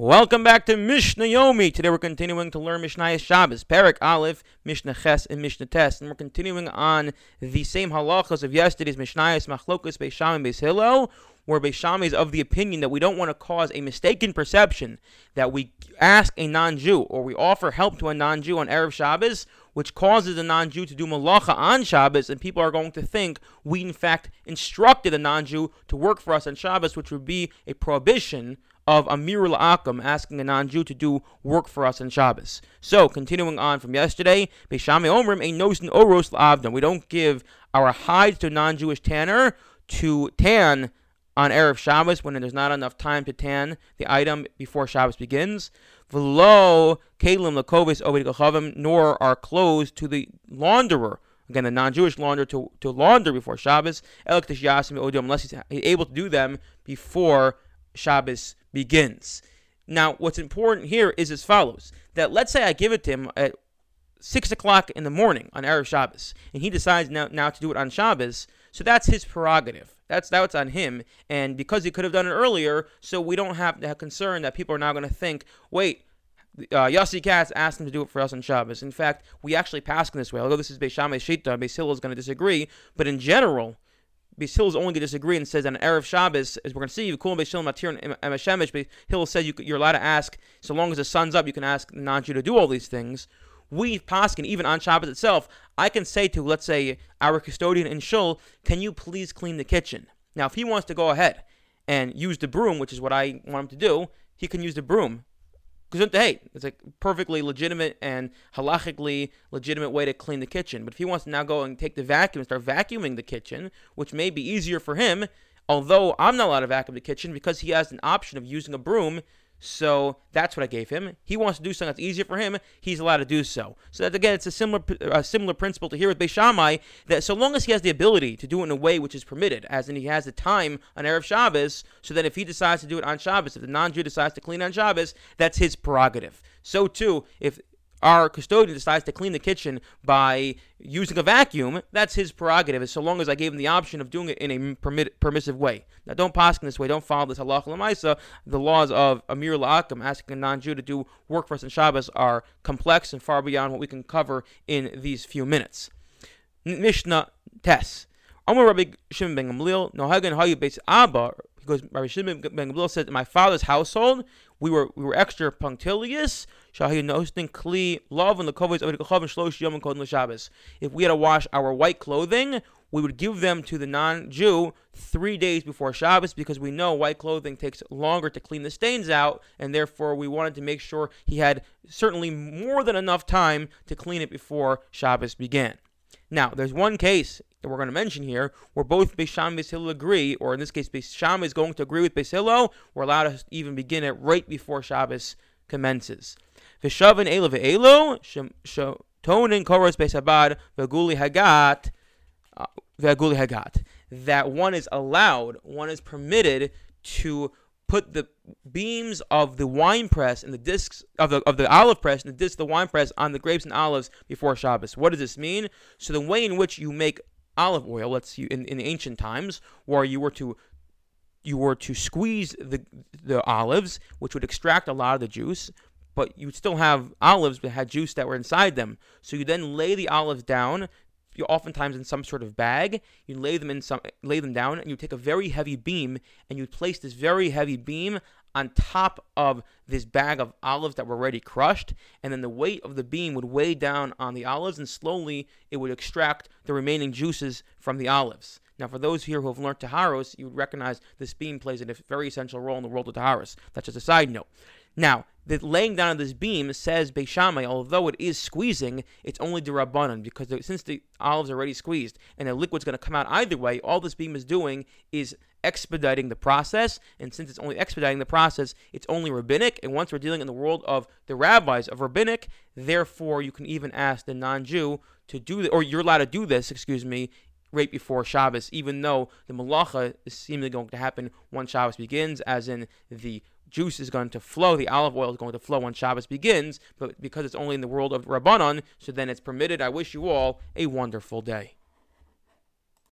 Welcome back to Mishnah Yomi. Today we're continuing to learn Mishnah Shabbos, Perek Aleph, Mishnah Ches, and Mishnah Tes, and we're continuing on the same halachas of yesterday's Mishnah Machlokas Beisham and Beis Hillel, where Beisham is of the opinion that we don't want to cause a mistaken perception that we ask a non-Jew or we offer help to a non-Jew on erev Shabbos, which causes a non-Jew to do malacha on Shabbos, and people are going to think we in fact instructed a non-Jew to work for us on Shabbos, which would be a prohibition of Amirul Akam asking a non-Jew to do work for us on Shabbos. So, continuing on from yesterday, Omrim a oros. We don't give our hides to a non-Jewish tanner to tan on Erev Shabbos when there's not enough time to tan the item before Shabbos begins. V'lo kalim lakovis ovid nor are clothes to the launderer again, the non-Jewish launderer to, to launder before Shabbos, unless he's able to do them before Shabbos begins. Now, what's important here is as follows: that let's say I give it to him at six o'clock in the morning on Erev Shabbos, and he decides now now to do it on Shabbos. So that's his prerogative. That's that's on him, and because he could have done it earlier, so we don't have to have concern that people are now going to think, wait. Uh, Yossi Katz asked him to do it for us on Shabbos. In fact, we actually pass in this way. Although this is Beis Shammai Shita, Beis Hillel is going to disagree. But in general, Beis Hillel is only going to disagree and says on an Erev Shabbos, as we're going to see, Kulam Beis Hillel Matir and Emeshemish, Beis Hillel says you, you're allowed to ask, so long as the sun's up, you can ask non-Jew to do all these things. We Paskin, even on Shabbos itself, I can say to, let's say, our custodian in Shul, can you please clean the kitchen? Now, if he wants to go ahead and use the broom, which is what I want him to do, he can use the broom. Because hey, it's a perfectly legitimate and halachically legitimate way to clean the kitchen. But if he wants to now go and take the vacuum and start vacuuming the kitchen, which may be easier for him, although I'm not allowed to vacuum the kitchen because he has an option of using a broom so that's what I gave him. He wants to do something that's easier for him. He's allowed to do so. So that again, it's a similar a similar principle to here with Beishamai that so long as he has the ability to do it in a way which is permitted, as in he has the time on erev Shabbos, so that if he decides to do it on Shabbos, if the non-Jew decides to clean on Shabbos, that's his prerogative. So too, if our custodian decides to clean the kitchen by using a vacuum, that's his prerogative, so long as I gave him the option of doing it in a permit, permissive way. Now, don't pass in this way. Don't follow this halacha lemaisa. The laws of Amir La'akam, asking a non-Jew to do work for us in Shabbos, are complex and far beyond what we can cover in these few minutes. Mishnah Tes. Amar Rabbi Shimon ben Gamliel, Nohagan Hayu Beis Abba, because Rabbi Shimon ben Gamliel said, in my father's household, we were we were extra punctilious. kli love and the. If we had to wash our white clothing, we would give them to the non-Jew three days before Shabbos because we know white clothing takes longer to clean the stains out, and therefore we wanted to make sure he had certainly more than enough time to clean it before Shabbos began. Now, there's one case that we're going to mention here where both Beisham and Beis agree, or in this case, Beisham is going to agree with Beis We're allowed to even begin it right before Shabbos commences. Vishavin Elo Ve'elo, Tonin Koros Beis Abad, Hagat, uh, Hagat. That one is allowed, one is permitted to put the beams of the wine press and the discs of the of the olive press and the discs of the wine press on the grapes and olives before Shabbos. What does this mean? So the way in which you make olive oil, let's in, in ancient times, where you were to you were to squeeze the the olives, which would extract a lot of the juice, but you would still have olives that had juice that were inside them. So you then lay the olives down, you oftentimes in some sort of bag. You lay them in some, lay them down, and you take a very heavy beam and you place this very heavy beam on top of this bag of olives that were already crushed, and then the weight of the beam would weigh down on the olives, and slowly it would extract the remaining juices from the olives. Now, for those here who have learned Taharos, you would recognize this beam plays a very essential role in the world of Taharos. That's just a side note. Now, the laying down of this beam says Beishamai, although it is squeezing, it's only the Rabbanan, because since the olive's already squeezed and the liquid's going to come out either way, all this beam is doing is expediting the process. And since it's only expediting the process, it's only rabbinic. And once we're dealing in the world of the rabbis of rabbinic, therefore you can even ask the non Jew to do this, or you're allowed to do this, excuse me, right before Shabbos, even though the malacha is seemingly going to happen once Shabbos begins, as in the juice is going to flow, the olive oil is going to flow when Shabbos begins, but because it's only in the world of Rabbanon, so then it's permitted. I wish you all a wonderful day.